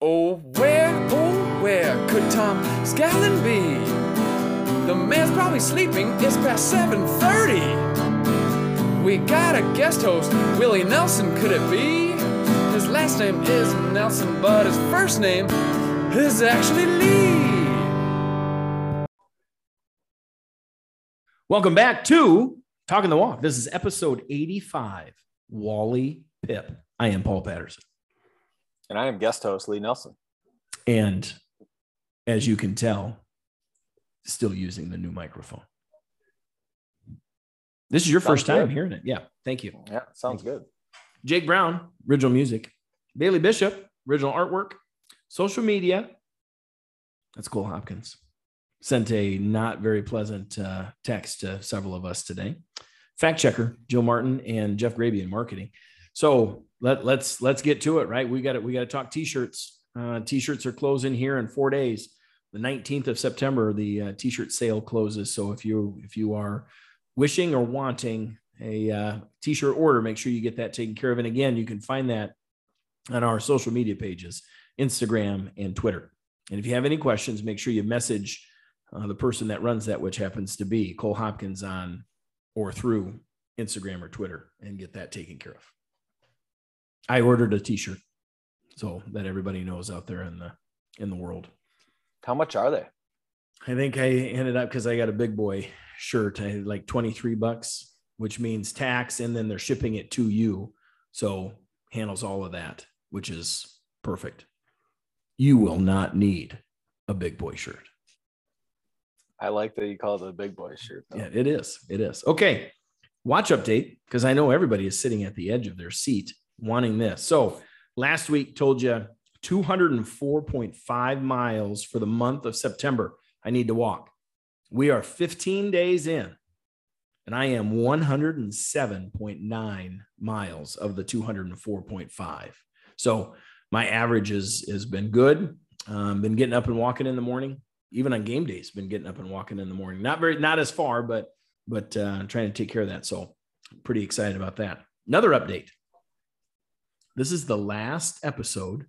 Oh, where, oh, where could Tom Scallon be? The man's probably sleeping. It's past 7.30. We got a guest host, Willie Nelson, could it be? His last name is Nelson, but his first name is actually Lee. Welcome back to Talking the Walk. This is episode 85, Wally Pipp. I am Paul Patterson. And I am guest host Lee Nelson. And as you can tell, still using the new microphone. This is your Sounds first time good. hearing it. Yeah. Thank you. Yeah, sounds good. Jake Brown, original music. Bailey Bishop, original artwork. Social media. That's Cole Hopkins. Sent a not very pleasant uh, text to several of us today. Fact checker Joe Martin and Jeff Graby in marketing. So let let's let's get to it. Right, we got to we got to talk t-shirts. Uh, t-shirts are closing here in four days. The 19th of September, the uh, t-shirt sale closes. So if you if you are wishing or wanting a uh, t-shirt order, make sure you get that taken care of. And again, you can find that on our social media pages, Instagram and Twitter. And if you have any questions, make sure you message uh, the person that runs that, which happens to be Cole Hopkins on or through Instagram or Twitter, and get that taken care of. I ordered a t-shirt so that everybody knows out there in the in the world. How much are they? I think I ended up because I got a big boy shirt. I had like 23 bucks, which means tax, and then they're shipping it to you. So handles all of that, which is perfect. You will not need a big boy shirt. I like that you call it a big boy shirt. though. Yeah, it is. It is. Okay. Watch update because I know everybody is sitting at the edge of their seat wanting this. So last week told you 204.5 miles for the month of September. I need to walk. We are 15 days in, and I am 107.9 miles of the 204.5. So my average is has been good. Um, been getting up and walking in the morning. Even on game days, been getting up and walking in the morning. Not very, not as far, but but uh, trying to take care of that. So pretty excited about that. Another update. This is the last episode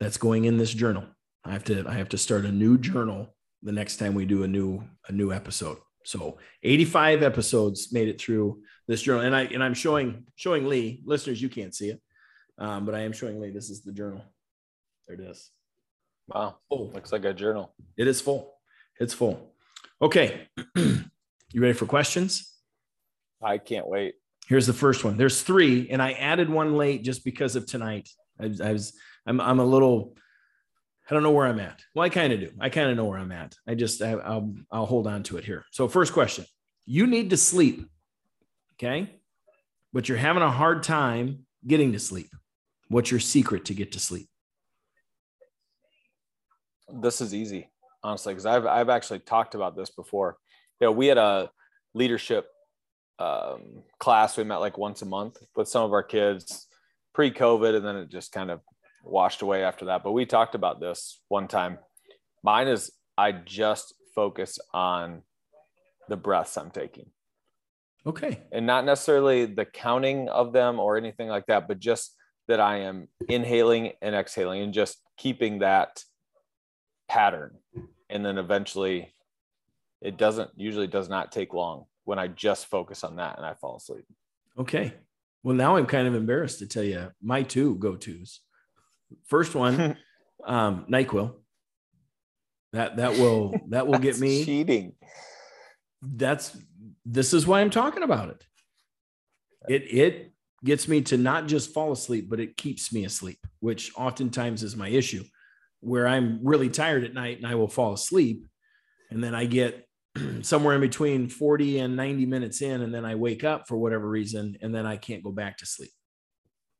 that's going in this journal. I have to I have to start a new journal the next time we do a new a new episode. So 85 episodes made it through this journal, and I and I'm showing showing Lee listeners. You can't see it, um, but I am showing Lee. This is the journal. There it is. Wow. Full. Looks like a journal. It is full. It's full. Okay, you ready for questions? I can't wait. Here's the first one. There's three, and I added one late just because of tonight. I, I was, I'm, I'm a little, I don't know where I'm at. Well, I kind of do. I kind of know where I'm at. I just, I, I'll, I'll hold on to it here. So, first question: You need to sleep, okay? But you're having a hard time getting to sleep. What's your secret to get to sleep? This is easy, honestly, because I've I've actually talked about this before. You know, we had a leadership um, class we met like once a month with some of our kids pre-COVID, and then it just kind of washed away after that. But we talked about this one time. Mine is I just focus on the breaths I'm taking. Okay. and not necessarily the counting of them or anything like that, but just that I am inhaling and exhaling and just keeping that pattern. And then eventually it doesn't usually does not take long when I just focus on that and I fall asleep. Okay. Well, now I'm kind of embarrassed to tell you my two go tos. First one, um, Nyquil. That that will that will get me. cheating. That's this is why I'm talking about it. It it gets me to not just fall asleep, but it keeps me asleep, which oftentimes is my issue, where I'm really tired at night and I will fall asleep, and then I get somewhere in between 40 and 90 minutes in, and then I wake up for whatever reason, and then I can't go back to sleep.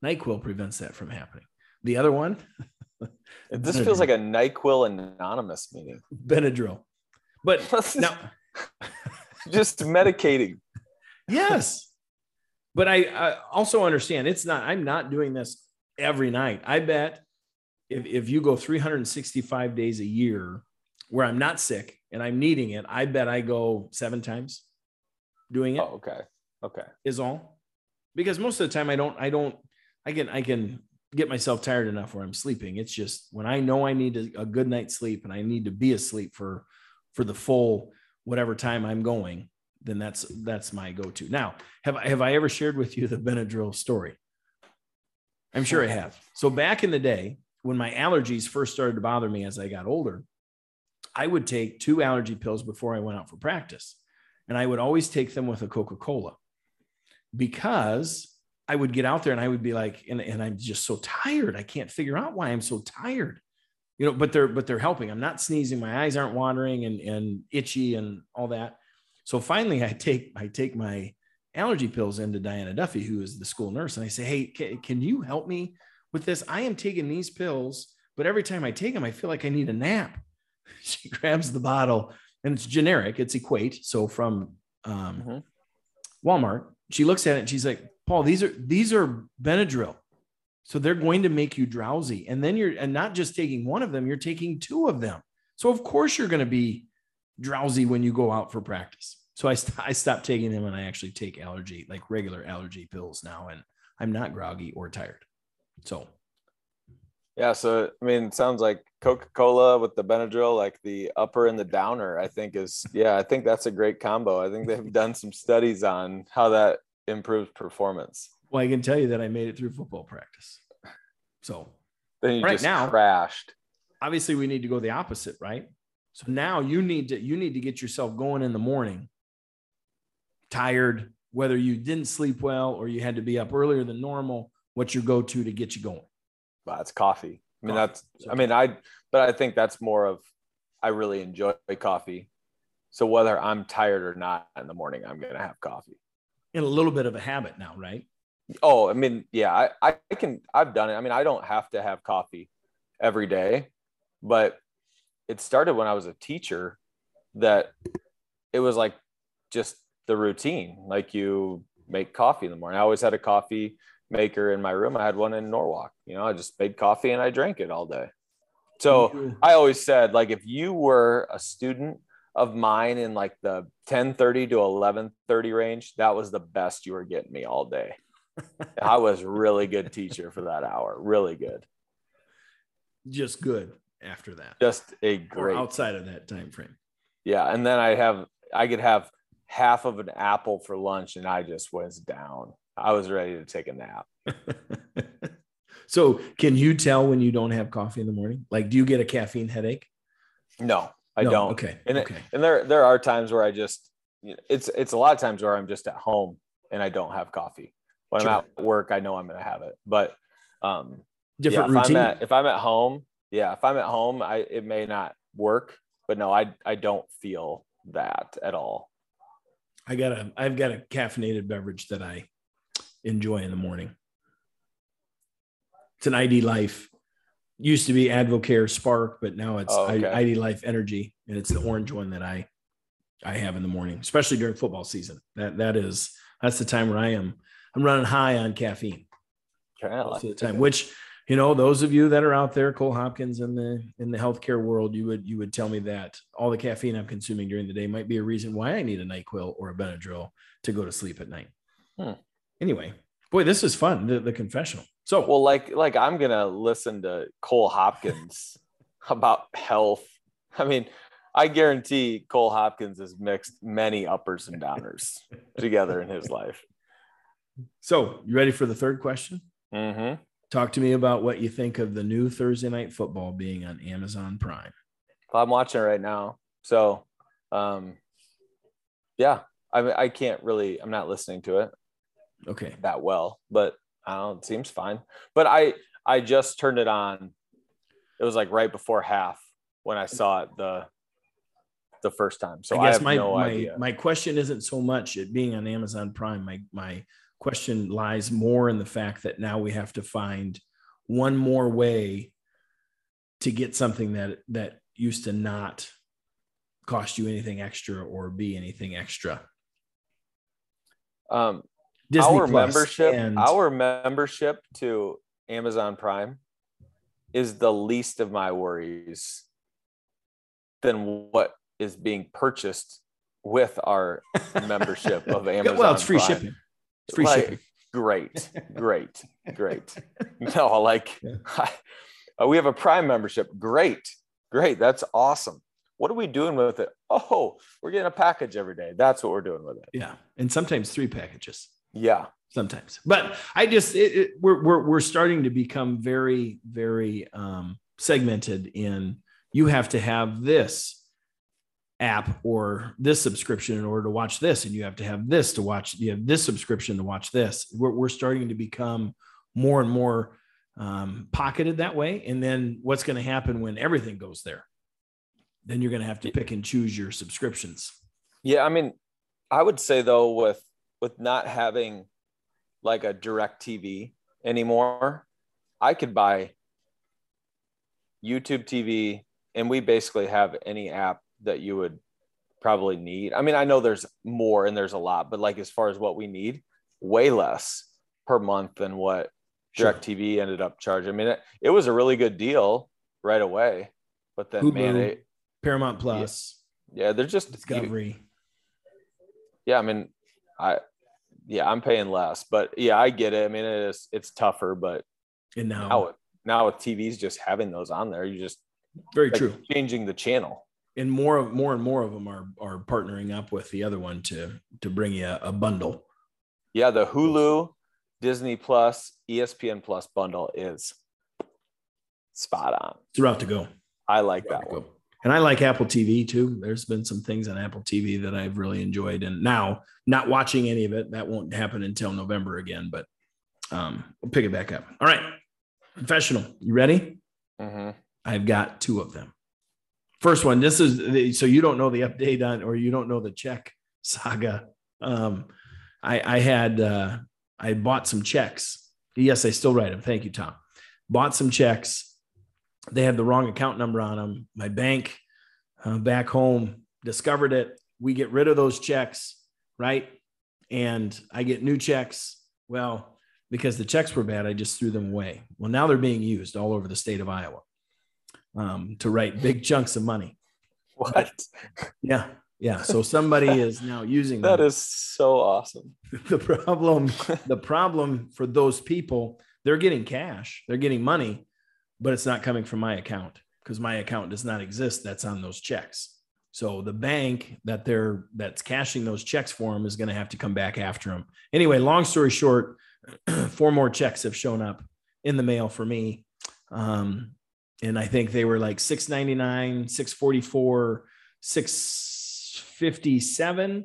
NyQuil prevents that from happening. The other one, This feels like a NyQuil anonymous meeting. Benadryl. But now, just medicating. yes, but I, I also understand it's not. I'm not doing this every night. I bet if if you go 365 days a year where I'm not sick and I'm needing it, I bet I go seven times doing it. Oh, okay. Okay. is all because most of the time i don't i don't i can i can get myself tired enough where I'm sleeping. It's just when I know I need a, a good night's sleep and I need to be asleep for for the full whatever time I'm going, then that's that's my go-to. Now, have I have I ever shared with you the Benadryl story? I'm sure I have. So back in the day, when my allergies first started to bother me as I got older, I would take two allergy pills before I went out for practice. And I would always take them with a Coca-Cola because I would get out there and I would be like, and, and I'm just so tired. I can't figure out why I'm so tired. You know, but they're but they're helping. I'm not sneezing, my eyes aren't watering and, and itchy and all that. So finally I take I take my allergy pills into Diana Duffy, who is the school nurse, and I say, Hey, can, can you help me with this? I am taking these pills, but every time I take them, I feel like I need a nap. She grabs the bottle and it's generic, it's equate. So from um, Mhm. Walmart, she looks at it and she's like, Paul, these are these are Benadryl. So they're going to make you drowsy. And then you're and not just taking one of them, you're taking two of them. So of course you're going to be drowsy when you go out for practice. So I, st- I stopped taking them and I actually take allergy, like regular allergy pills now. And I'm not groggy or tired. So Yeah, so I mean, it sounds like Coca-Cola with the Benadryl, like the upper and the downer. I think is yeah, I think that's a great combo. I think they've done some studies on how that improves performance. well, I can tell you that I made it through football practice. So Then you Right just now- crashed. obviously we need to go the opposite, right? So now you need to you need to get yourself going in the morning, tired, whether you didn't sleep well or you had to be up earlier than normal. What's your go-to to get you going? Wow, it's coffee. I mean, Coffee. that's I mean, I but I think that's more of I really enjoy coffee. So whether I'm tired or not in the morning, I'm gonna have coffee. In a little bit of a habit now, right? Oh, I mean, yeah, I, I can I've done it. I mean, I don't have to have coffee every day, but it started when I was a teacher that it was like just the routine. Like you make coffee in the morning. I always had a coffee maker in my room. I had one in Norwalk. You know, I just made coffee and I drank it all day. So I always said, like, if you were a student of mine in like the 1030 to 1130 range, that was the best you were getting me all day. I was really good teacher for that hour. Really good. just good after that. Just a Or great outside of that time frame. yeah. And then I have I could have half of an apple for lunch and I just was down. I was ready to take a nap. so can you tell when you don't have coffee in the morning? Like, do you get a caffeine headache? No, I No, don't. Okay. And it- And there there are times where I just it's it's a lot of times where I'm just at home and I don't have coffee. When Sure. I'm at work, I know I'm gonna have it. But um Different yeah, if routine. I'm at if I'm at home, yeah, if I'm at home, I it may not work, but no, I I don't feel that at all. I got a I've got a caffeinated beverage that I enjoy in the morning. It's an ID Life. Used to be Advocare Spark, but now it's Oh, okay. ID Life Energy, and it's the orange one that I I have in the morning, especially during football season. That that is that's the time where I am I'm running high on caffeine most like the time. Which you know, those of you that are out there, Cole Hopkins in the in the healthcare world, you would you would tell me that all the caffeine I'm consuming during the day might be a reason why I need a Nyquil or a Benadryl to go to sleep at night. Hmm. Anyway, boy, this is fun. The, the confessional. So Well, like like I'm gonna listen to Cole Hopkins about health. I mean, I guarantee Cole Hopkins has mixed many uppers and downers together in his life. so you ready for the third question? Mm-hmm. Talk to me about what you think of the new Thursday night football being on Amazon Prime. Well, I'm watching it right now. So, um, yeah, I I can't really. I'm not listening to it Okay. that well, but I don't. It seems fine. But I I just turned it on. It was like right before half when I saw it the the first time. So I, I guess have my no my, idea. my question isn't so much it being on Amazon Prime. My my question lies more in the fact that now we have to find one more way to get something that that used to not cost you anything extra or be anything extra. Um, Disney our Plus membership, and our membership to Amazon Prime is the least of my worries than what is being purchased with our membership of Amazon. well, it's free Prime. shipping. It's free Like, shipping. great, great, great. No, like Yeah. I, uh, we have a Prime membership. Great, great. That's awesome. What are we doing with it? Oh, we're getting a package every day. That's what we're doing with it. Yeah. And sometimes three packages. Yeah. sometimes. But i just it, it, we're, we're we're starting to become very very um segmented in you have to have this app or this subscription in order to watch this and you have to have this to watch you have this subscription to watch this. We're, we're starting to become more and more um, pocketed that way. And then what's going to happen when everything goes there? Then you're going to have to pick and choose your subscriptions. Yeah. I mean, I would say though, with with not having like a direct TV anymore, I could buy YouTube TV and we basically have any app that you would probably need. I mean, I know there's more and there's a lot, but like as far as what we need, way less per month than what Sure. DirecTV ended up charging. I mean, it, it was a really good deal right away, but then man, it, paramount plus yeah, they're just you- discovery yeah, I mean, I yeah, I'm paying less, but yeah, I get it. I mean, it is it's tougher, but and now now now with TVs just having those on there, you just very like, true changing the channel. and more of more and more of them are are partnering up with the other one to to bring you a, a bundle. Yeah, the Hulu, Disney Plus, ESPN Plus bundle is spot on. throughout to go. I like that one. go. And I like Apple TV too. There's been some things on Apple TV that I've really enjoyed. And now, not watching any of it, that won't happen until November again. But um, we'll pick it back up. All right, professional. You ready? Mm-hmm. I've got two of them. First one, this is the- so you don't know the update on, or you don't know the check saga. Um, I, I had uh, I bought some checks. Yes, I still write them. Thank you, Tom. Bought some checks. They had the wrong account number on them. My bank uh, back home discovered it. We get rid of those checks, right? And I get new checks. Well, because the checks were bad, I just threw them away. Well, now they're being used all over the state of Iowa um, to write big chunks of money. What? Yeah. Yeah. So somebody is now using That them. is so awesome. the problem. The problem for those people, they're getting cash, they're getting money, but it's not coming from my account because my account does not exist. That's on those checks. So the bank that they're that's cashing those checks for them is going to have to come back after them. Anyway, long story short, four more checks have shown up in the mail for me. Um, and I think they were like 699, 644, 657,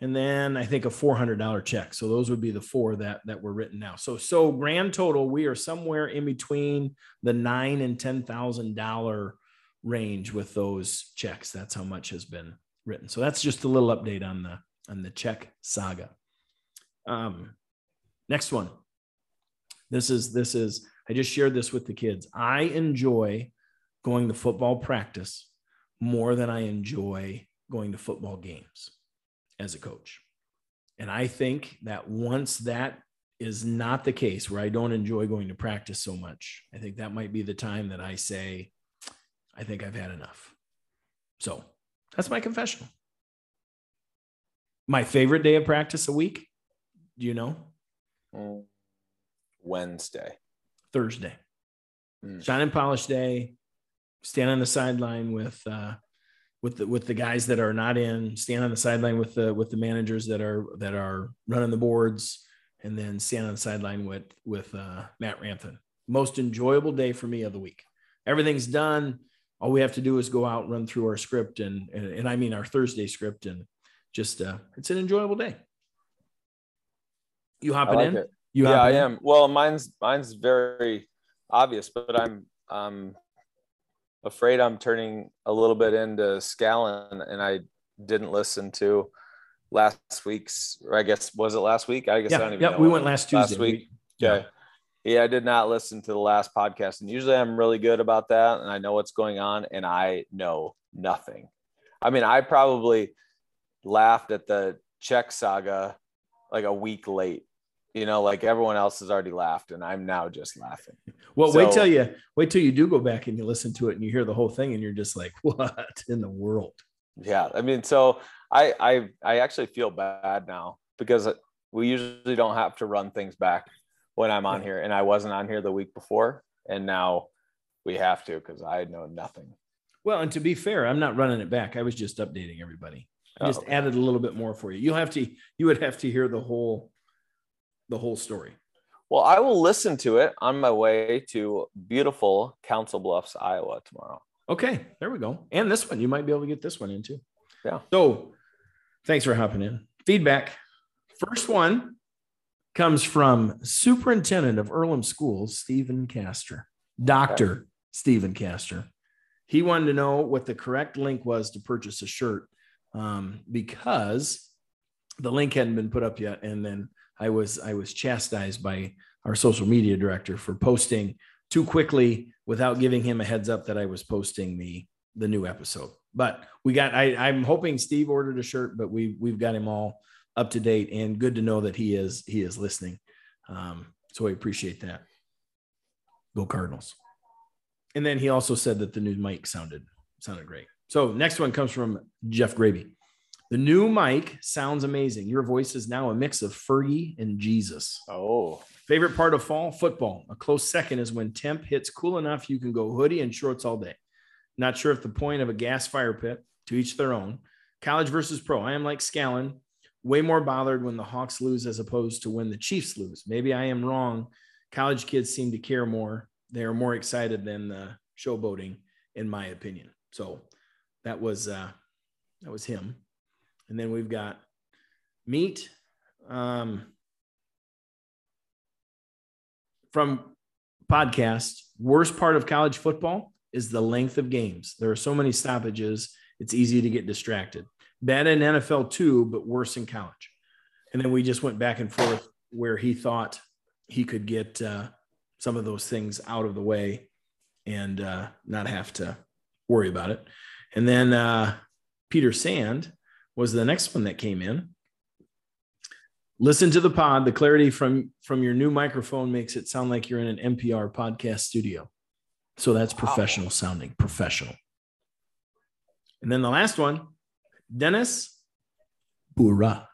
and then I think a $400 check. So those would be the four that that were written now. So so grand total, we are somewhere in between the nine and ten thousand dollar range with those checks. That's how much has been written. So that's just a little update on the on the check saga. Um, next one. This is this is I just shared this with the kids. I enjoy going to football practice more than I enjoy going to football games as a coach. And I think that once that is not the case where I don't enjoy going to practice so much, I think that might be the time that I say, I think I've had enough. So that's my confessional. My favorite day of practice a week, do you know? Mm. Wednesday. Thursday. Mm. Shine and polish day. Stand on the sideline with uh, with the with the guys that are not in. Stand on the sideline with the with the managers that are that are running the boards, and then stand on the sideline with with uh, Matt Ranthan. Most enjoyable day for me of the week. Everything's done. All we have to do is go out, run through our script, and and, and I mean our Thursday script, and just uh, it's an enjoyable day. You hopping like in? it. You yeah, I in? am. Well, mine's mine's very obvious, but I'm um afraid I'm turning a little bit into Scallon, and I didn't listen to last week's. Or I guess was it last week? I guess I don't even yeah. know. We went last. Tuesday. Last week. We- Okay. Yeah, I did not listen to the last podcast, and usually I'm really good about that, and I know what's going on, and I know nothing. I mean, I probably laughed at the check saga like a week late. You know, like everyone else has already laughed, and I'm now just laughing. Well, wait till you wait till you do go back and you listen to it and you hear the whole thing and you're just like, what in the world? Yeah, I mean, so I I I actually feel bad now because We usually don't have to run things back when I'm on here, and I wasn't on here the week before, and now we have to because I know nothing. Well, and to be fair, I'm not running it back. I was just updating everybody. I Oh, just okay. added a little bit more for you. You'll have to you would have to hear the whole the whole story. Well, I will listen to it on my way to beautiful Council Bluffs, Iowa tomorrow. Okay, there we go. And this one, you might be able to get this one in too. Yeah. So thanks for hopping in. Feedback. First one comes from Superintendent of Earlham Schools, Stephen Castor, Dr. Stephen Castor. He wanted to know what the correct link was to purchase a shirt um, because the link hadn't been put up yet. And then I was I was chastised by our social media director for posting too quickly without giving him a heads up that I was posting the the new episode. But we got I I'm hoping Steve ordered a shirt, but we we've got him all up to date and good to know that he is he is listening. Um, so I appreciate that. Go Cardinals. And then he also said that the new mic sounded sounded great. So next one comes from Jeff Gravy. The new mic sounds amazing. Your voice is now a mix of Fergie and Jesus. Oh, Favorite part of fall football. A close second is when temp hits cool enough you can go hoodie and shorts all day. Not sure if the point of a gas fire pit, to each their own. College versus pro. I am like Scallon, way more bothered when the Hawks lose as opposed to when the Chiefs lose. Maybe I am wrong. College kids seem to care more. They are more excited than the showboating, in my opinion. So that was uh, that was him. And then we've got meat. Um, from podcast, worst part of college football is the length of games. There are so many stoppages, it's easy to get distracted. Bad in NFL too, but worse in college. And then we just went back and forth where he thought he could get uh, some of those things out of the way and uh, not have to worry about it. And then uh, Peter Sand was the next one that came in. Listen to the pod. The clarity from from your new microphone makes it sound like you're in an npr podcast studio. So that's professional sounding professional. And then the last one dennis Bura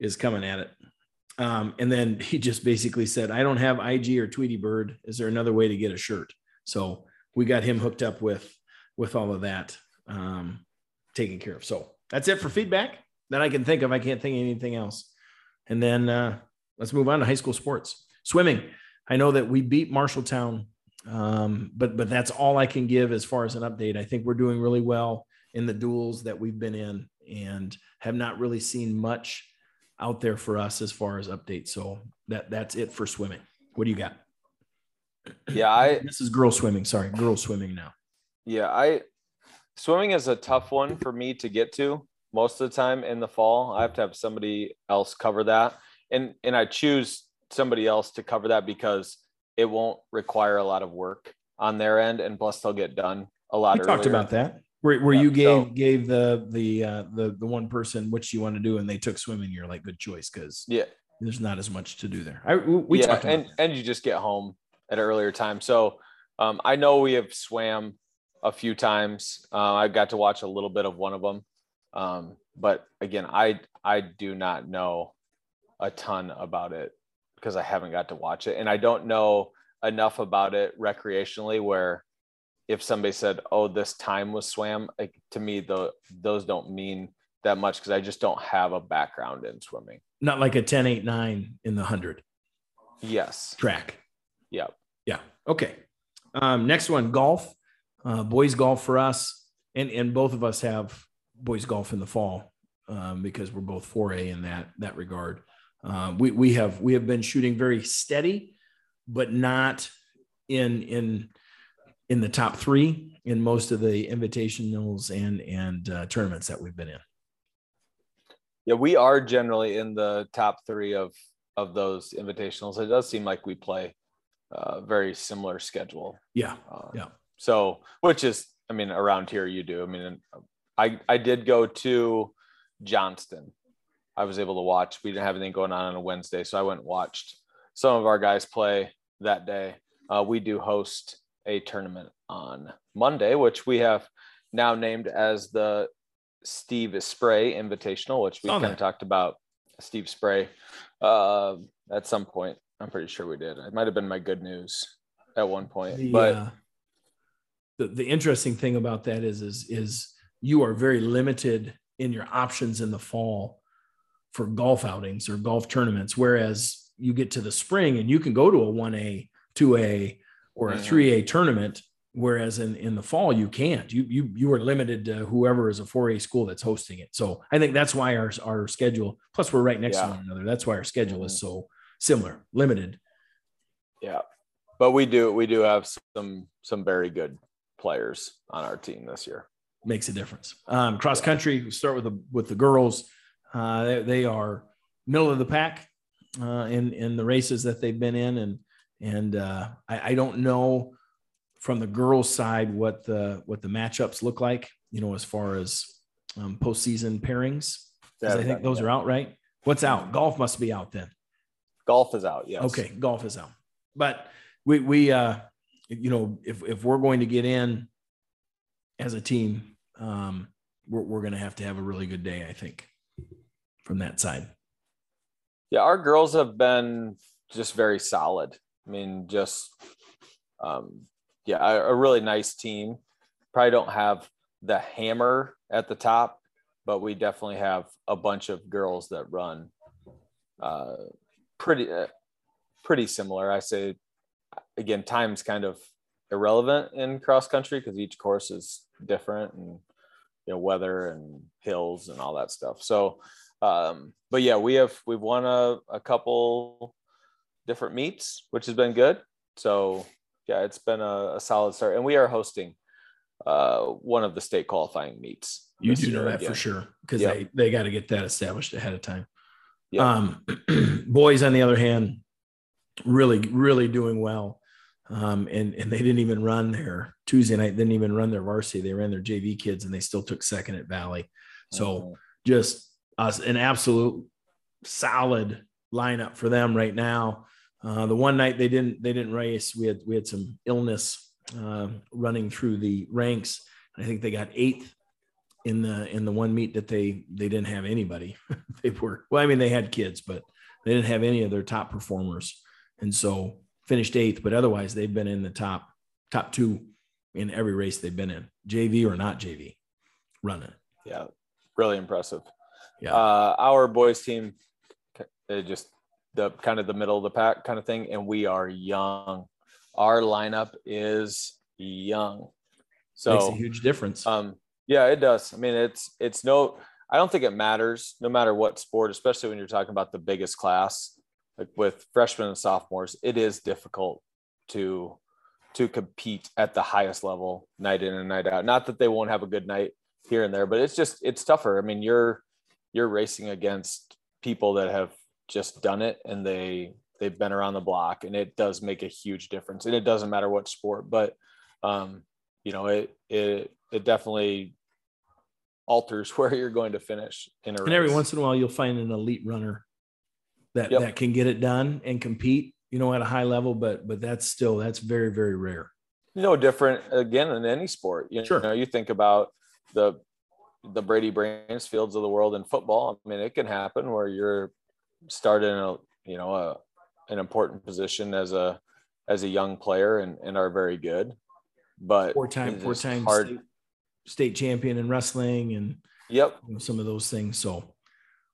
is coming at it. Um, and then he just basically said i don't have ig or tweety bird. Is there another way to get a shirt? So we got him hooked up with with all of that um, taken care of. So that's it for feedback that I can think of. I can't think of anything else. And then uh, let's move on to high school sports. Swimming. I know that we beat Marshalltown, um, but but that's all I can give as far as an update. I think we're doing really well in the duals that we've been in, and have not really seen much out there for us as far as updates. So that that's it for swimming. What do you got? yeah, I This is girl swimming. Sorry, girl swimming now. yeah, I swimming is a tough one for me to get to most of the time in the fall. I have to have somebody else cover that. And and I choose somebody else to cover that because it won't require a lot of work on their end and plus they'll get done a lot We talked about that. Where, where Yeah, you gave so- gave the the uh, the the one person which you want to do, and they took swimming. You're like, good choice because Yeah. there's not as much to do there. I we yeah, talked and that. and you just get home at an earlier time. So um, I know we have swam a few times. Uh, I got to watch a little bit of one of them, um, but again, I I do not know a ton about it because I haven't got to watch it, and I don't know enough about it recreationally. Where if somebody said, "Oh, this time was swam," like to me, the those don't mean that much because I just don't have a background in swimming. not like a 10, 8, 9 in the hundred Yes. track. Yep. Yeah. Okay. Um, next one, golf. Uh, boys golf for us, and and both of us have boys golf in the fall um, because we're both 4A in that that regard. Um, we we have we have been shooting very steady, but not in in in the top three in most of the invitationals and and uh, tournaments that we've been in. Yeah, we are generally in the top three of of those invitationals. It does seem like we play a very similar schedule. Yeah. Uh, Yeah. So, which is, I mean, around here you do. I mean, I I did go to Johnston. I was able to watch. We didn't have anything going on on a Wednesday, so I went and watched some of our guys play that day. Uh, we do host a tournament on Monday, which we have now named as the Steve Spray Invitational, which we kind of talked about Steve Spray uh, at some point. I'm pretty sure we did. It might have been my good news at one point, The, but uh, the the interesting thing about that is is is you are very limited in your options in the fall for golf outings or golf tournaments, whereas you get to the spring and you can go to a one A, two A, or a Mhm. three A tournament. Whereas in, in the fall you can't. You you you are limited to whoever is a four A school that's hosting it. So I think that's why our our schedule. Plus we're right next Yeah. to one another. That's why our schedule is so similar, limited. yeah, but we do we do have some some very good players on our team this year. makes a difference. Um, cross country, we start with the with the girls. Uh, they, they are middle of the pack uh, in in the races that they've been in, and and uh, I, I don't know from the girls' side what the what the matchups look like. You know, as far as um, postseason pairings, 'Cause I think those are out, right? What's out? Golf must be out then. golf is out. Yes. Okay, golf is out. But we we uh you know if if we're going to get in as a team, um we're we're gonna have to have a really good day, I think, from that side. Yeah, our girls have been just very solid. I mean, just um, yeah, a, a really nice team. Probably don't have the hammer at the top, but we definitely have a bunch of girls that run uh, pretty uh, pretty similar. I say again, time's kind of irrelevant in cross country because each course is different and you know weather and hills and all that stuff. So um but yeah we have we've won a, a couple different meets which has been good so yeah it's been a, a solid start and we are hosting uh one of the state qualifying meets You do know that for sure because Yep. they they got to get that established ahead of time. Yep. Um, boys, on the other hand, really really doing well. Um, and and they didn't even run their Tuesday night. Didn't even run their varsity. They ran their JV kids, and they still took second at Valley. So just us an absolute solid lineup for them right now. Uh, the one night they didn't they didn't race. We had we had some illness uh, running through the ranks. I think they got eighth in the in the one meet that they they didn't have anybody. they were well, I mean they had kids, but they didn't have any of their top performers, and so finished eighth. But otherwise, they've been in the top top two in every race they've been in, JV or not JV, running. yeah really impressive Yeah. uh our boys team they just the kind of the middle of the pack kind of thing and we are young our lineup is young so Makes a huge difference. Um, yeah, it does. I mean, it's it's no. I don't think it matters, no matter what sport, especially when you're talking about the biggest class, like with freshmen and sophomores. It is difficult to to compete at the highest level night in and night out. Not that they won't have a good night here and there, but it's just it's tougher. I mean, you're you're racing against people that have just done it and they they've been around the block, and it does make a huge difference. And it doesn't matter what sport, but um, you know, it it it definitely alters where you're going to finish in a and every once in a while, you'll find an elite runner that Yep. that can get it done and compete, you know, at a high level. But but that's still that's very very rare. no different again in any sport. You Sure. know, you think about the the Brady Bransfields of the world in football. I mean, it can happen where you're starting a you know a an important position as a as a young player and, and are very good. But Four time four time hard. state, state champion in wrestling and Yep. you know, some of those things. So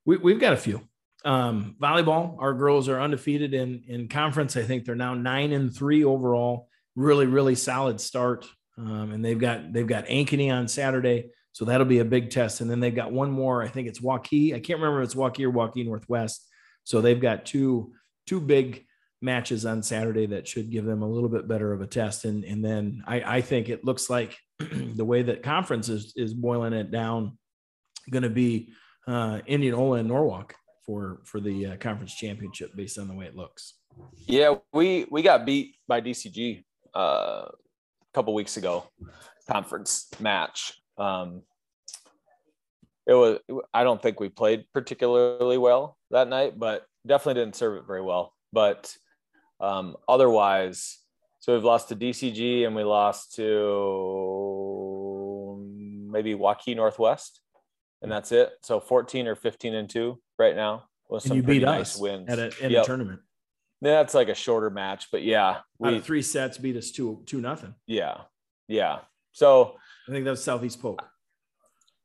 we, we've got a few. Um, volleyball, our girls are undefeated in in conference. I think they're now nine and three overall. Really, really solid start. Um, and they've got they've got Ankeny on Saturday, so that'll be a big test. And then they've got one more. I think it's Waukee. I can't remember if it's Waukee or Waukee Northwest. So they've got two two big matches on Saturday that should give them a little bit better of a test. And and then I, I think it looks like the way that conference is is boiling it down going to be uh, Indianola and Norwalk for for the uh, conference championship based on the way it looks. Yeah, we we got beat by DCG uh, a couple weeks ago, conference match. Um, it was I don't think we played particularly well that night, but definitely didn't serve it very well. But um, otherwise, so we've lost to DCG and we lost to maybe Waukee Northwest, and that's it. So 14 or 15 and two right now with And some you beat nice us wins. at a, in Yep. a tournament. That's like a shorter match, but yeah, we three sets, beat us two two nothing. yeah yeah. So I think that was Southeast Polk.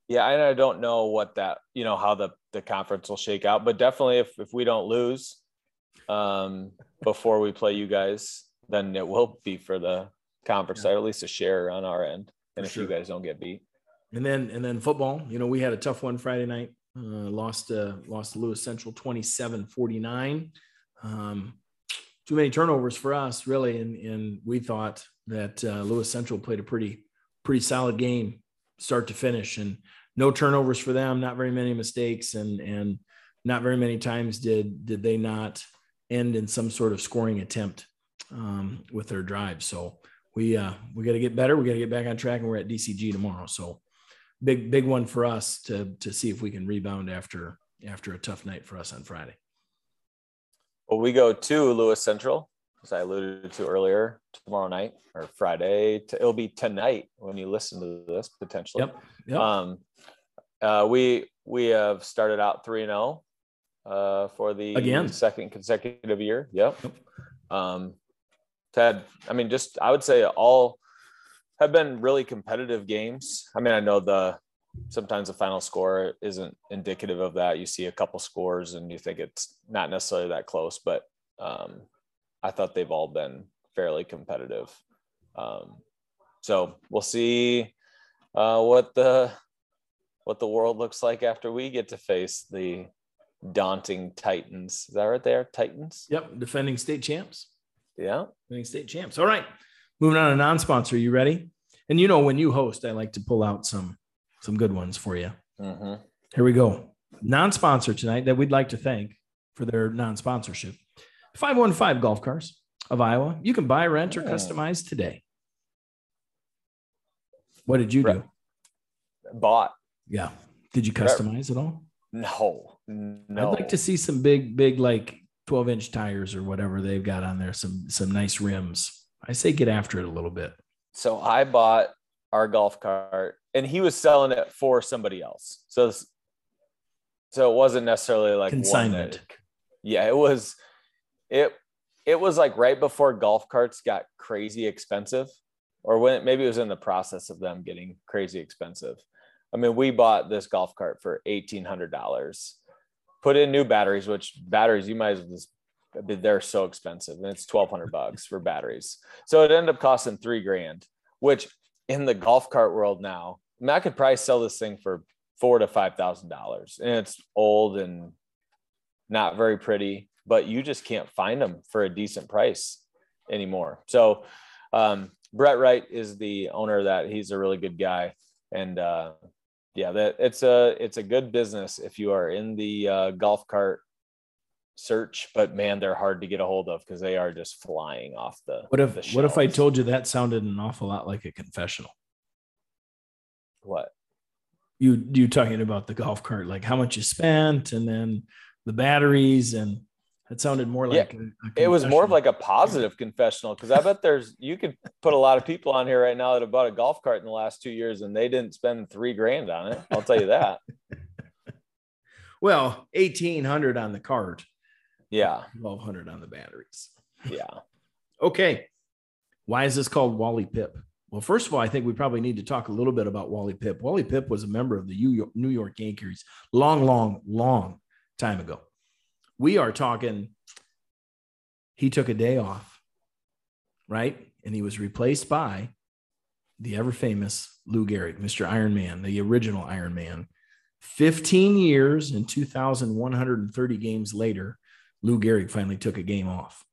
yeah, and I don't know what that you know how the the conference will shake out, but definitely if if we don't lose um before we play you guys, then it will be for the conference Yeah. side, at least a share on our end. And For if you guys don't get beat, And then and then football, you know, we had a tough one Friday night. Uh, lost uh, lost to Lewis Central 27-49. Um, too many turnovers for us, really. And, and we thought that uh, Lewis Central played a pretty pretty solid game, start to finish, and no turnovers for them. Not very many mistakes, and and not very many times did did they not end in some sort of scoring attempt um, with their drive. So we uh, we got to get better. We got to get back on track, and we're at DCG tomorrow. So big big one for us to to see if we can rebound after after a tough night for us on Friday. well, we go to Lewis Central, as I alluded to earlier, tomorrow night or Friday. It'll be tonight when you listen to this potentially. Yep. Yep. Um, uh, we we have started out three and zero uh, for the Again. second consecutive year. Yep. Yep. Um, Ted, I mean, just I would say all have been really competitive games. I mean, I know the sometimes the final score isn't indicative of that. You see a couple scores and you think it's not necessarily that close, but um, I thought they've all been fairly competitive. Um, so we'll see uh, what the what the world looks like after we get to face the daunting Titans. Is that right there? Titans? Yep. Defending state champs. Yeah. Defending state champs. All right. Moving on to non-sponsor. You ready? And you know when you host, I like to pull out some some good ones for you. hmm Here we go. Non-sponsor tonight that we'd like to thank for their non-sponsorship. 515 Golf Cars of Iowa. You can buy, rent, or customize today. What did you do? Bought. Yeah. Did you customize at all? No. No. I'd like to see some big, big, like 12 inch tires or whatever they've got on there, some some nice rims. I say get after it a little bit. so I bought our golf cart and he was selling it for somebody else. So, it's- so it wasn't necessarily like one Consignment. yeah, it was, it, it was like right before golf carts got crazy expensive or when maybe it was in the process of them getting crazy expensive. I mean, we bought this golf cart for $1,800, put in new batteries, which batteries you might as well just, they're so expensive and it's 1200 bucks for batteries. So it ended up costing three grand, which in the golf cart world now, I mean, I could probably sell this thing for four to five thousand dollars, and it's old and not very pretty, but you just can't find them for a decent price anymore. So, um, Brett Wright is the owner of that. He's a really good guy, and uh, yeah, that it's a it's a good business if you are in the uh, golf cart search. But man, they're hard to get a hold of because they are just flying off the. What if the what if I told you that sounded an awful lot like a confessional? what? You you talking about the golf cart, like how much you spent and then the batteries and it sounded more Yeah, like a, a It was more of like a positive confessional because I bet there's you could put a lot of people on here right now that have bought a golf cart in the last two years and they didn't spend three grand on it. I'll tell you that. well, eighteen hundred on the cart, Yeah, twelve hundred on the batteries. yeah. Okay. Why is this called Wally Pipp? Well, first of all, I think we probably need to talk a little bit about Wally Pipp. Wally Pipp was a member of the New York, Yankees long, long, long time ago. We are talking, he took a day off, right? And he was replaced by the ever famous Lou Gehrig, Mr. Iron Man, the original Iron Man. 15 years and 2,130 games later, Lou Gehrig finally took a game off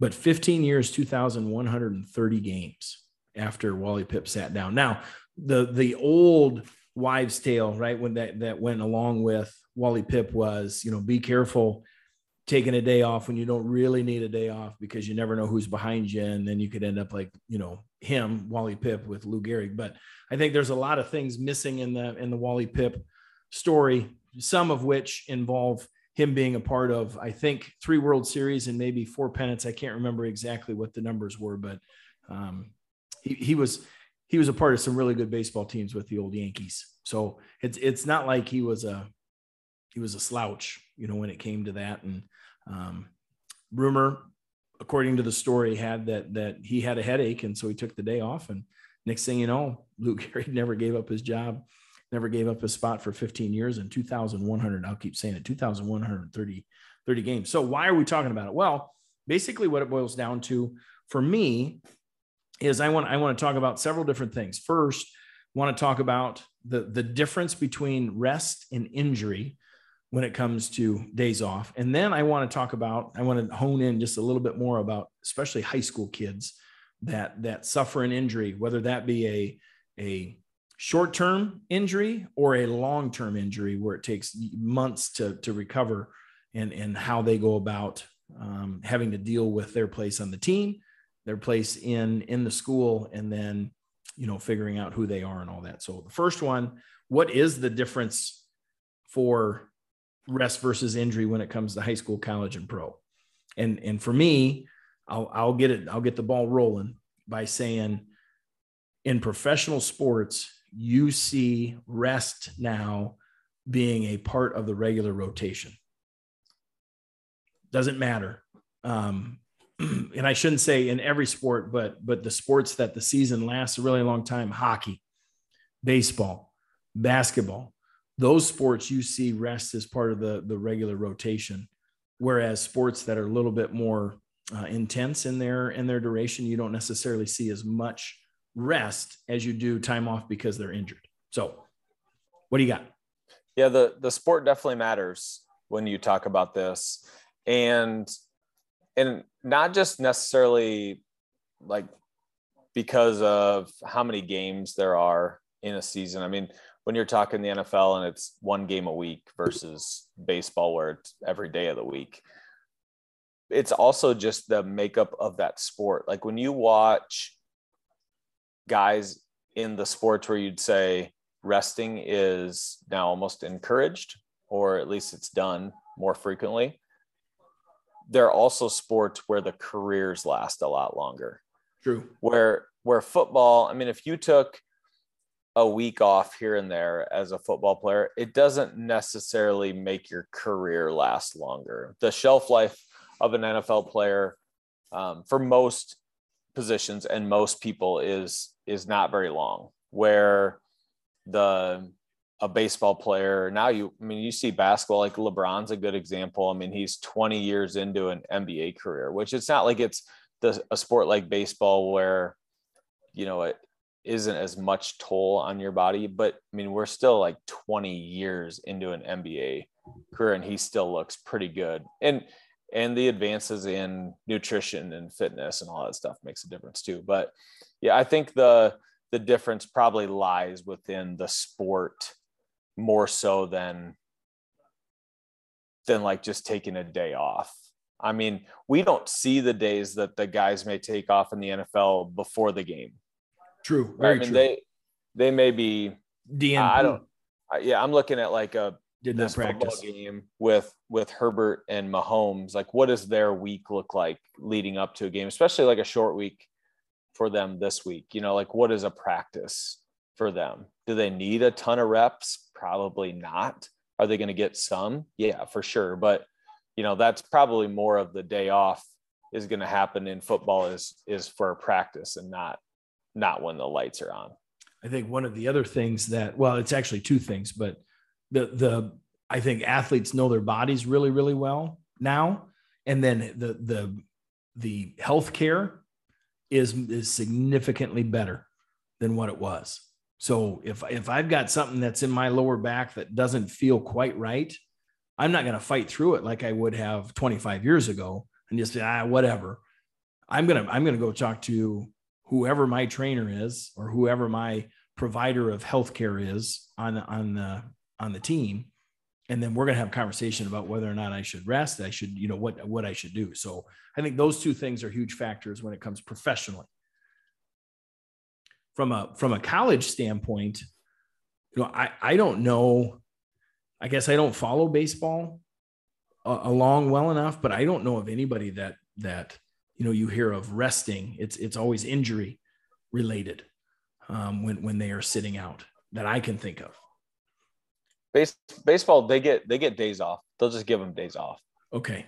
but 15 years, 2,130 games after Wally Pipp sat down. Now, the the old wives' tale, right, when that that went along with Wally Pipp was, you know, be careful taking a day off when you don't really need a day off because you never know who's behind you, and then you could end up like you know him, Wally Pipp, with Lou Gehrig. But I think there's a lot of things missing in the in the Wally Pipp story, some of which involve him being a part of, I think, three World Series and maybe four pennants. I can't remember exactly what the numbers were, but um, he, he was he was a part of some really good baseball teams with the old Yankees. So it's it's not like he was a he was a slouch, you know, when it came to that. And um, rumor, according to the story, had that that he had a headache, and so he took the day off. And next thing you know, Luke Gary never gave up his job, never gave up a spot for 15 years and 2,100. I'll keep saying it, 2,130 30 games. So why are we talking about it? Well, basically, what it boils down to for me is I want I want to talk about several different things. First, want to talk about the the difference between rest and injury when it comes to days off. And then I want to talk about, I want to hone in just a little bit more about especially high school kids that that suffer an injury, whether that be a a short-term injury or a long-term injury where it takes months to to recover and and how they go about um, having to deal with their place on the team, their place in in the school, and then you know figuring out who they are and all that. So the first one, what is the difference for rest versus injury when it comes to high school, college, and pro. And and for me, I'll I'll get it. I'll get the ball rolling by saying, in professional sports, you see rest now being a part of the regular rotation. Doesn't matter. Um, and I shouldn't say in every sport, but but the sports that the season lasts a really long time: hockey, baseball, basketball, those sports you see rest as part of the the regular rotation whereas sports that are a little bit more uh, intense in their in their duration you don't necessarily see as much rest as you do time off because they're injured so what do you got yeah the the sport definitely matters when you talk about this and and not just necessarily like because of how many games there are in a season i mean when you're talking the NFL and it's one game a week versus baseball where it's every day of the week. It's also just the makeup of that sport. Like when you watch guys in the sports where you'd say resting is now almost encouraged, or at least it's done more frequently. There are also sports where the careers last a lot longer. True. Where where football, I mean, if you took a week off here and there as a football player, it doesn't necessarily make your career last longer. The shelf life of an NFL player um, for most positions and most people is is not very long. Where the a baseball player now you I mean you see basketball like LeBron's a good example. I mean he's 20 years into an NBA career, which it's not like it's the a sport like baseball where you know it isn't as much toll on your body. But I mean, we're still like 20 years into an NBA career, and he still looks pretty good. And and the advances in nutrition and fitness and all that stuff makes a difference too. But yeah, I think the the difference probably lies within the sport more so than than like just taking a day off. I mean, we don't see the days that the guys may take off in the NFL before the game. True. Very I mean, true. They they may be DNP. I don't. Yeah, I'm looking at like a did this practice game with with Herbert and Mahomes. Like, what does their week look like leading up to a game, especially like a short week for them this week? You know, like what is a practice for them? Do they need a ton of reps? Probably not. Are they going to get some? Yeah, for sure. But you know, that's probably more of the day off is going to happen in football is is for practice and not not when the lights are on. I think one of the other things that, well, it's actually two things, but the, the, I think athletes know their bodies really, really well now. And then the, the, the healthcare is, is significantly better than what it was. So if, if I've got something that's in my lower back that doesn't feel quite right, I'm not going to fight through it like I would have 25 years ago and just say, ah, whatever. I'm to, I'm to go talk to whoever my trainer is or whoever my provider of healthcare is on on the on the team and then we're going to have a conversation about whether or not I should rest I should you know what what I should do. So I think those two things are huge factors when it comes professionally. From a from a college standpoint you know I I don't know I guess I don't follow baseball uh, along well enough but I don't know of anybody that that you know you hear of resting. It's it's always injury related um, when when they are sitting out that i can think of Base, baseball, they get they get days off. They'll just give them days off. Okay.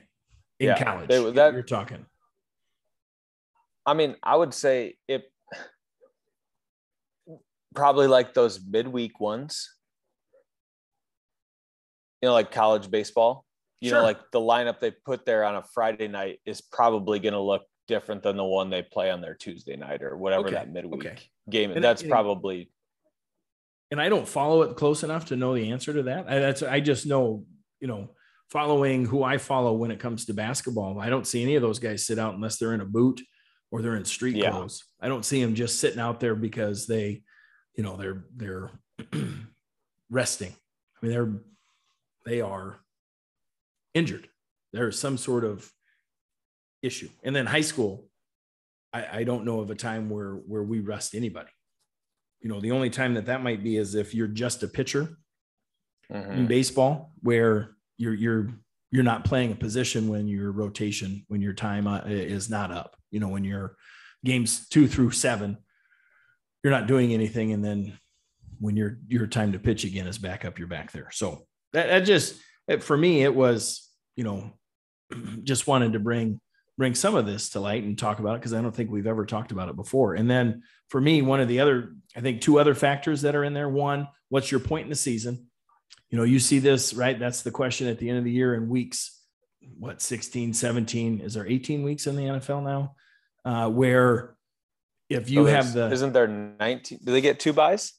In Yeah, college, they- that- you're talking. I mean, I would say it probably like those midweek ones. You know, like college baseball. You Sure. know, like the lineup they put there on a Friday night is probably going to look different than the one they play on their Tuesday night or whatever Okay, that midweek okay. game. And- that's and- probably and I don't follow it close enough to know the answer to that. I, that's I just know, you know, following who I follow when it comes to basketball. I don't see any of those guys sit out unless they're in a boot or they're in street Yeah. clothes. I don't see them just sitting out there because they, you know, they're they're resting. I mean, they're they are injured. There's some sort of issue. And then high school, I, I don't know of a time where where we rest anybody. You know, the only time that that might be is if you're just a pitcher Mhm. in baseball, where you're you're you're not playing a position when your rotation when your time uh, is not up. You know, when your games two through seven, you're not doing anything, and then when your your time to pitch again is back up, you're back there. So that, that just it- for me, it was you know just wanted to bring bring some of this to light and talk about it because I don't think we've ever talked about it before. And then for me, one of the other, I think two other factors that are in there. One, what's your point in the season? You know, you see this, right? That's the question at the end of the year in weeks, what, 16, 17, is there 18 weeks in the NFL now? Uh, where if you So have the, isn't there 19 do they get two byes?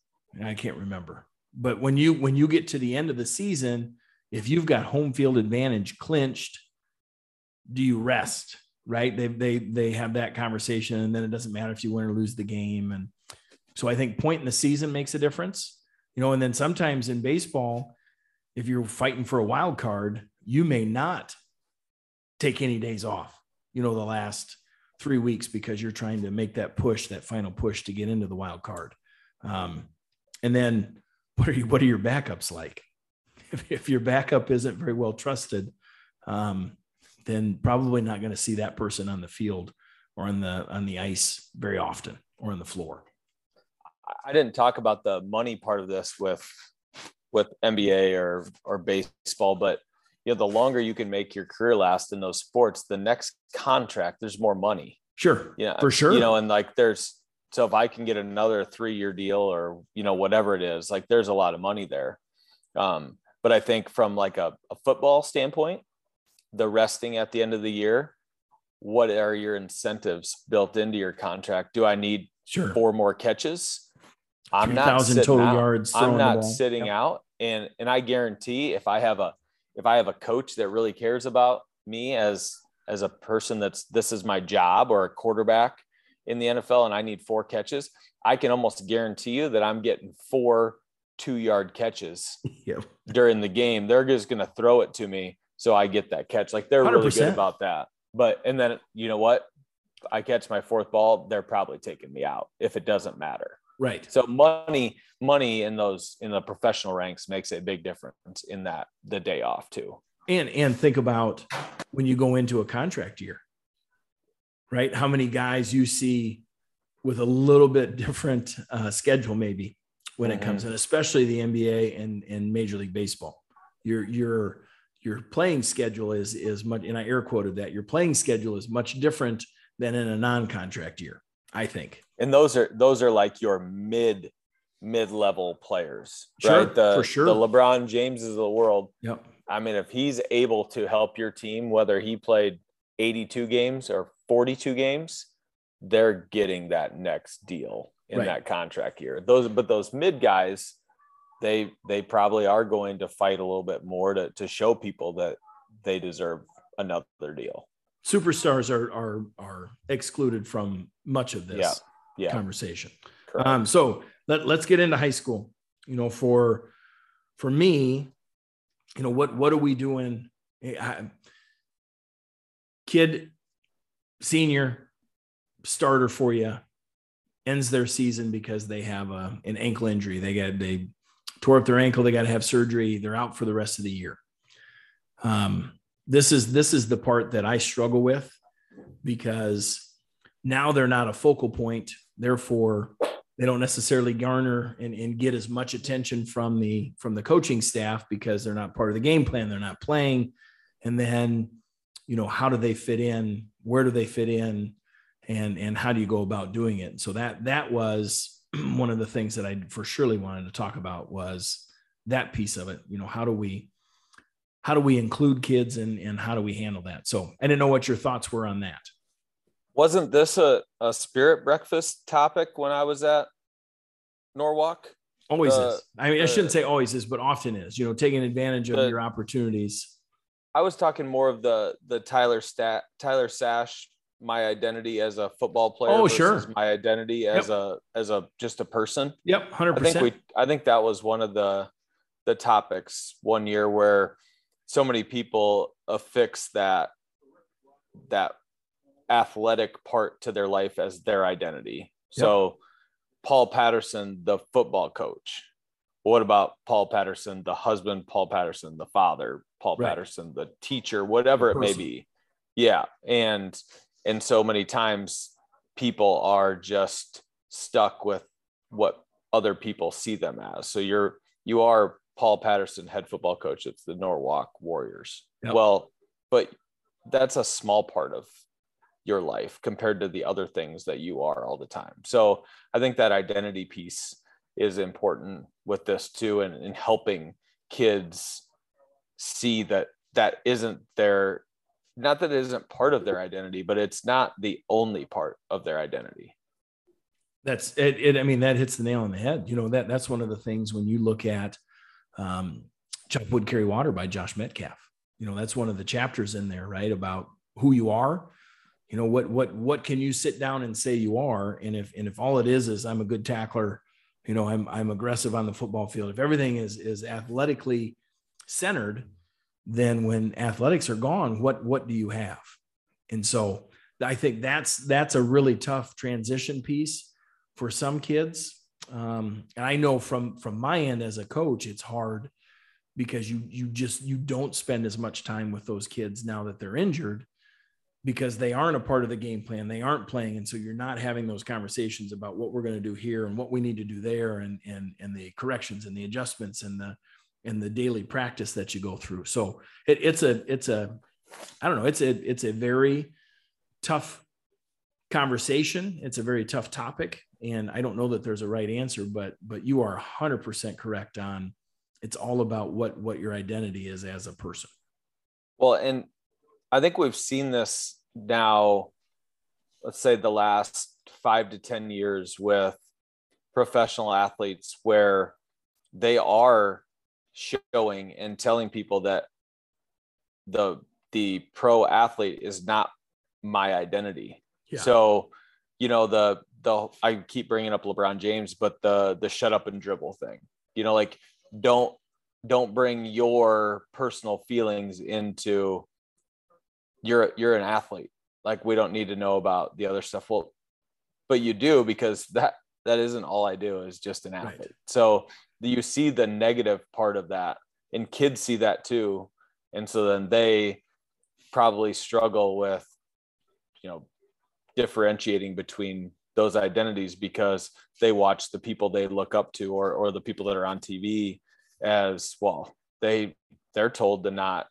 I can't remember. But when you when you get to the end of the season, if you've got home field advantage clinched, do you rest? Right? They they they have that conversation, and then it doesn't matter if you win or lose the game. And so I think point in the season makes a difference. You know, and then sometimes in baseball, if you're fighting for a wild card, you may not take any days off. You know, the last three weeks because you're trying to make that push, that final push to get into the wild card. Um, and then what are you, what are your backups like? If, if your backup isn't very well trusted, um, then probably not going to see that person on the field or on the on the ice very often or on the floor. I didn't talk about the money part of this with with NBA or or baseball, but you know, the longer you can make your career last in those sports, the next contract there's more money. Sure, Yeah, for sure. You know, and like there's so if I can get another three year deal or you know whatever it is, like there's a lot of money there. Um, but I think from like a, a football standpoint, the resting at the end of the year, what are your incentives built into your contract? Do I need sure. four more catches? I'm not sitting total out. yards. I'm not sitting Yep. out, and and I guarantee if I have a if I have a coach that really cares about me as as a person that's this is my job or a quarterback in the NFL, and I need four catches, I can almost guarantee you that I'm getting four two yard catches Yep. during the game. They're just going to throw it to me, so I get that catch. Like they're really 100%. good about that. But and then you know what? I catch my fourth ball, they're probably taking me out if it doesn't matter. Right. So money, money in those in the professional ranks makes a big difference in that the day off too. And and think about when you go into a contract year, right? How many guys you see with a little bit different uh, schedule, maybe when it comes in, especially the NBA and and Major League Baseball. Your your your playing schedule is is much, and I air quoted that your playing schedule is much different than in a non-contract year. I think. And those are those are like your mid mid level players, Sure, right? The for sure. the LeBron Jameses of the world. Yep. I mean, if he's able to help your team, whether he played 82 games or 42 games, they're getting that next deal in Right. that contract year. Those, but those mid guys, they they probably are going to fight a little bit more to to show people that they deserve another deal. Superstars are are are excluded from much of this Yeah. Yeah, conversation. correct. Um, so let, let's get into high school. You know, for for me, you know, what what are we doing? I- kid, senior, starter for you, ends their season because they have a, an ankle injury. They get they tore up their ankle. They got to have surgery. They're out for the rest of the year. Um, this is this is the part that I struggle with because now they're not a focal point. Therefore, they don't necessarily garner and, and get as much attention from the from the coaching staff because they're not part of the game plan they're not playing and then you know how do they fit in where do they fit in and and how do you go about doing it so that that was one of the things that i for surely wanted to talk about was that piece of it you know how do we how do we include kids and and how do we handle that so i didn't know what your thoughts were on that wasn't this a, a spirit breakfast topic when I was at Norwalk? Always is. I mean, I shouldn't say always is, but often is. You know, taking advantage of your opportunities. I was talking more of the the Tyler Stat Tyler Sash, my identity as a football player. Oh, sure. My identity as yep. a as a just a person. Yep, hundred percent. I think we. I think that was one of the the topics one year where so many people affix that that athletic part to their life as their identity. Yep. So Paul Patterson, the football coach. What about Paul Patterson, the husband, Paul Patterson, the father, Paul right. Patterson, the teacher, whatever it may be. Yeah. And and so many times people are just stuck with what other people see them as. So you're you are Paul Patterson, head football coach. It's the Norwalk Warriors. Yep. Well, but that's a small part of your life compared to the other things that you are all the time. So I think that identity piece is important with this too, and in helping kids see that that isn't their not that it isn't part of their identity, but it's not the only part of their identity. That's it, it. I mean, that hits the nail on the head. You know that that's one of the things when you look at um, Chop Wood Carry Water by Josh Medcalf. You know that's one of the chapters in there, right? About who you are you know what what what can you sit down and say you are and if and if all it is is i'm a good tackler you know i'm i'm aggressive on the football field if everything is is athletically centered then when athletics are gone what what do you have and so i think that's that's a really tough transition piece for some kids um, and i know from from my end as a coach it's hard because you you just you don't spend as much time with those kids now that they're injured because they aren't a part of the game plan. They aren't playing. And so you're not having those conversations about what we're going to do here and what we need to do there and, and, and the corrections and the adjustments and the, and the daily practice that you go through. So it, it's a, it's a, I don't know, it's a, it's a very tough conversation. It's a very tough topic. And I don't know that there's a right answer, but, but you are hundred percent correct on it's all about what, what your identity is as a person. Well, and I think we've seen this now, let's say the last five to 10 years with professional athletes where they are showing and telling people that the the pro athlete is not my identity. Yeah. So, you know, the the I keep bringing up LeBron James, but the the shut up and dribble thing. You know, like don't don't bring your personal feelings into you're you're an athlete like we don't need to know about the other stuff well but you do because that that isn't all i do is just an athlete right. so you see the negative part of that and kids see that too. And so then they probably struggle with you know differentiating between those identities because they watch the people they look up to or or the people that are on TV as well they they're told to not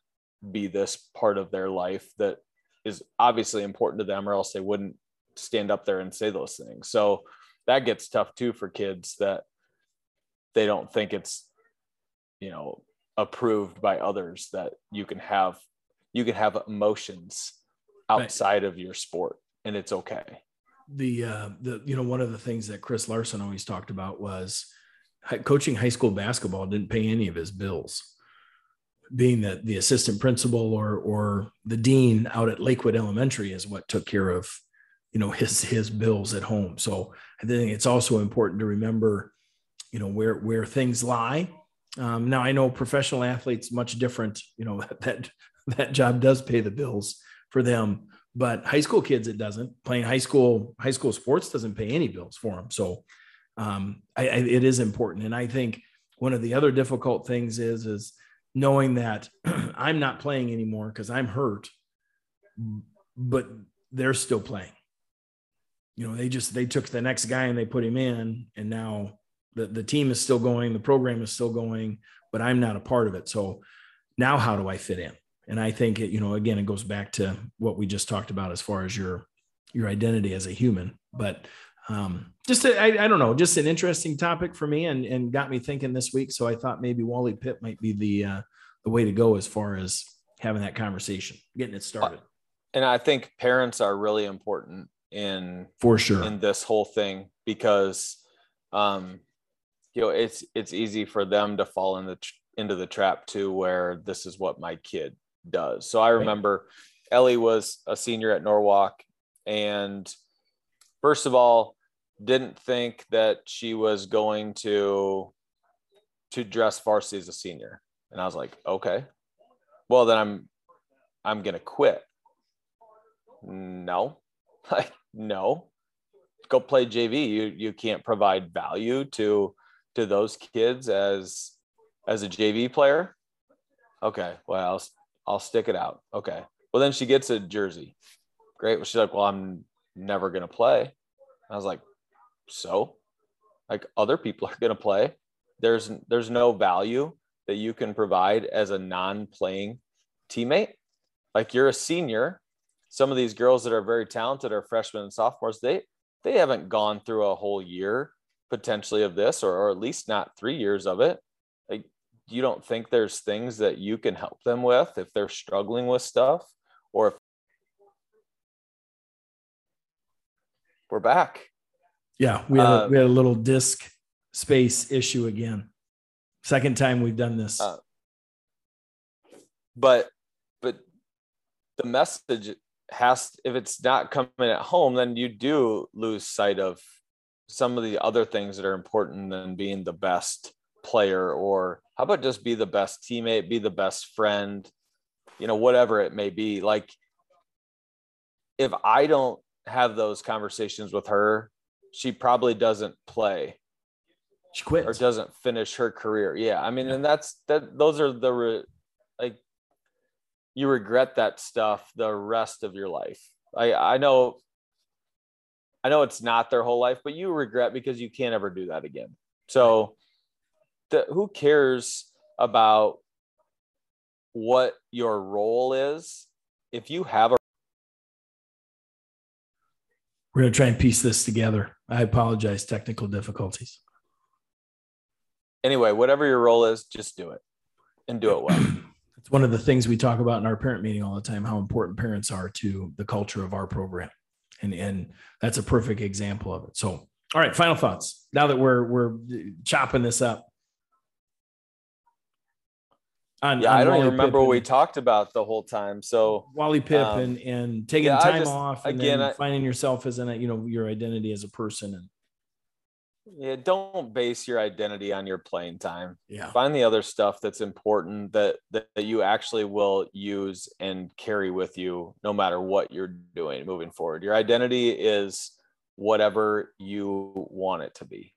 be this part of their life that is obviously important to them or else they wouldn't stand up there and say those things. So that gets tough too for kids that they don't think it's you know approved by others that you can have you can have emotions outside right. of your sport and it's okay the uh the you know one of the things that chris larson always talked about was coaching high school basketball didn't pay any of his bills being that the assistant principal or or the dean out at Lakewood Elementary is what took care of you know his his bills at home. So I think it's also important to remember you know where where things lie. Um, now I know professional athletes much different. You know that that job does pay the bills for them, but high school kids it doesn't. Playing high school high school sports doesn't pay any bills for them. So um, I, I, it is important, and I think one of the other difficult things is is knowing that I'm not playing anymore because I'm hurt, but they're still playing. you know, they just they took the next guy and they put him in, and now the the team is still going, the program is still going, but I'm not a part of it. So now how do I fit in? And I think it, you know, again, it goes back to what we just talked about as far as your your identity as a human. But um, just a, I, I don't know, just an interesting topic for me, and and got me thinking this week. So I thought maybe Wally Pipp might be the uh, the way to go as far as having that conversation, getting it started. And I think parents are really important in for sure in this whole thing because um you know it's it's easy for them to fall in the into the trap too where this is what my kid does. So i remember ellie was a senior at norwalk and first of all didn't think that she was going to to dress varsity as a senior. And i was like okay well then i'm i'm gonna quit. No like no. Go play jv you you can't provide value to to those kids as as a jv player? Okay well i'll, I'll stick it out. Okay. Well then she gets a jersey. Great. Well she's like well i'm never to play. I was like so? Like other people are to play. There's there's no value that you can provide as a non-playing teammate. Like you're a senior. Some of these girls that are very talented are freshmen and sophomores. They they haven't gone through a whole year potentially of this or, or at least not three years of it like you don't think there's things that you can help them with if they're struggling with stuff or if we're back. Yeah we had, uh, a, we had a little disk space issue again. Second time we've done this. Uh, but but the message has if it's not coming at home then you do lose sight of some of the other things that are important than being the best player or how about just be the best teammate be the best friend you know whatever it may be. Like if i don't have those conversations with her she probably doesn't play. She quits or doesn't finish her career. Yeah i mean and that's that those are the re, like you regret that stuff the rest of your life. I I know I know it's not their whole life, but you regret because you can't ever do that again. So the, who cares about what your role is if you have a we're going to try and piece this together. I apologize, technical difficulties. Anyway, whatever your role is, just do it and do it well. it's one of the things we talk about in our parent meeting all the time how important parents are to the culture of our program and and that's a perfect example of it so all right final thoughts now that we're we're chopping this up on, yeah, on I don't remember what we talked about the whole time. So Wally Pipp um, and and taking yeah, time just, off and again, I, finding yourself as an you know your identity as a person and yeah, don't base your identity on your playing time. Yeah. Find the other stuff that's important that, that, that you actually will use and carry with you no matter what you're doing moving forward. Your identity is whatever you want it to be.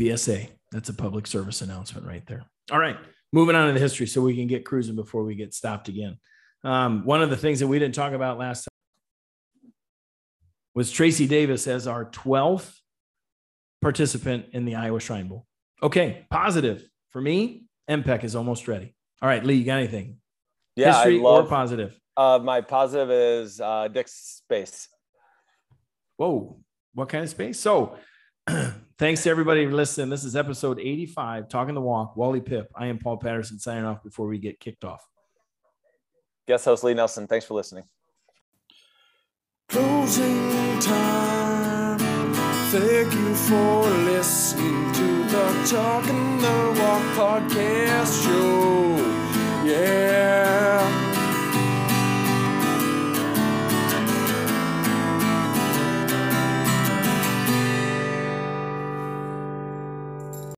PSA. That's a public service announcement right there. All right. Moving on to the history so we can get cruising before we get stopped again. Um, one of the things that we didn't talk about last time was Tracy Davis as our 12th participant in the Iowa Shrine Bowl. Okay, positive for me. MPEC is almost ready. All right, Lee, you got anything? Yeah, history I love, or positive? Uh, my positive is uh, Dick's space. Whoa, what kind of space? So, thanks to everybody for listening. This is episode 85, Talking the Walk, Wally Pipp. I am Paul Patterson signing off before we get kicked off. Guest host Lee Nelson. Thanks for listening. Closing time. Thank you for listening to the Talking the Walk podcast show. Yeah.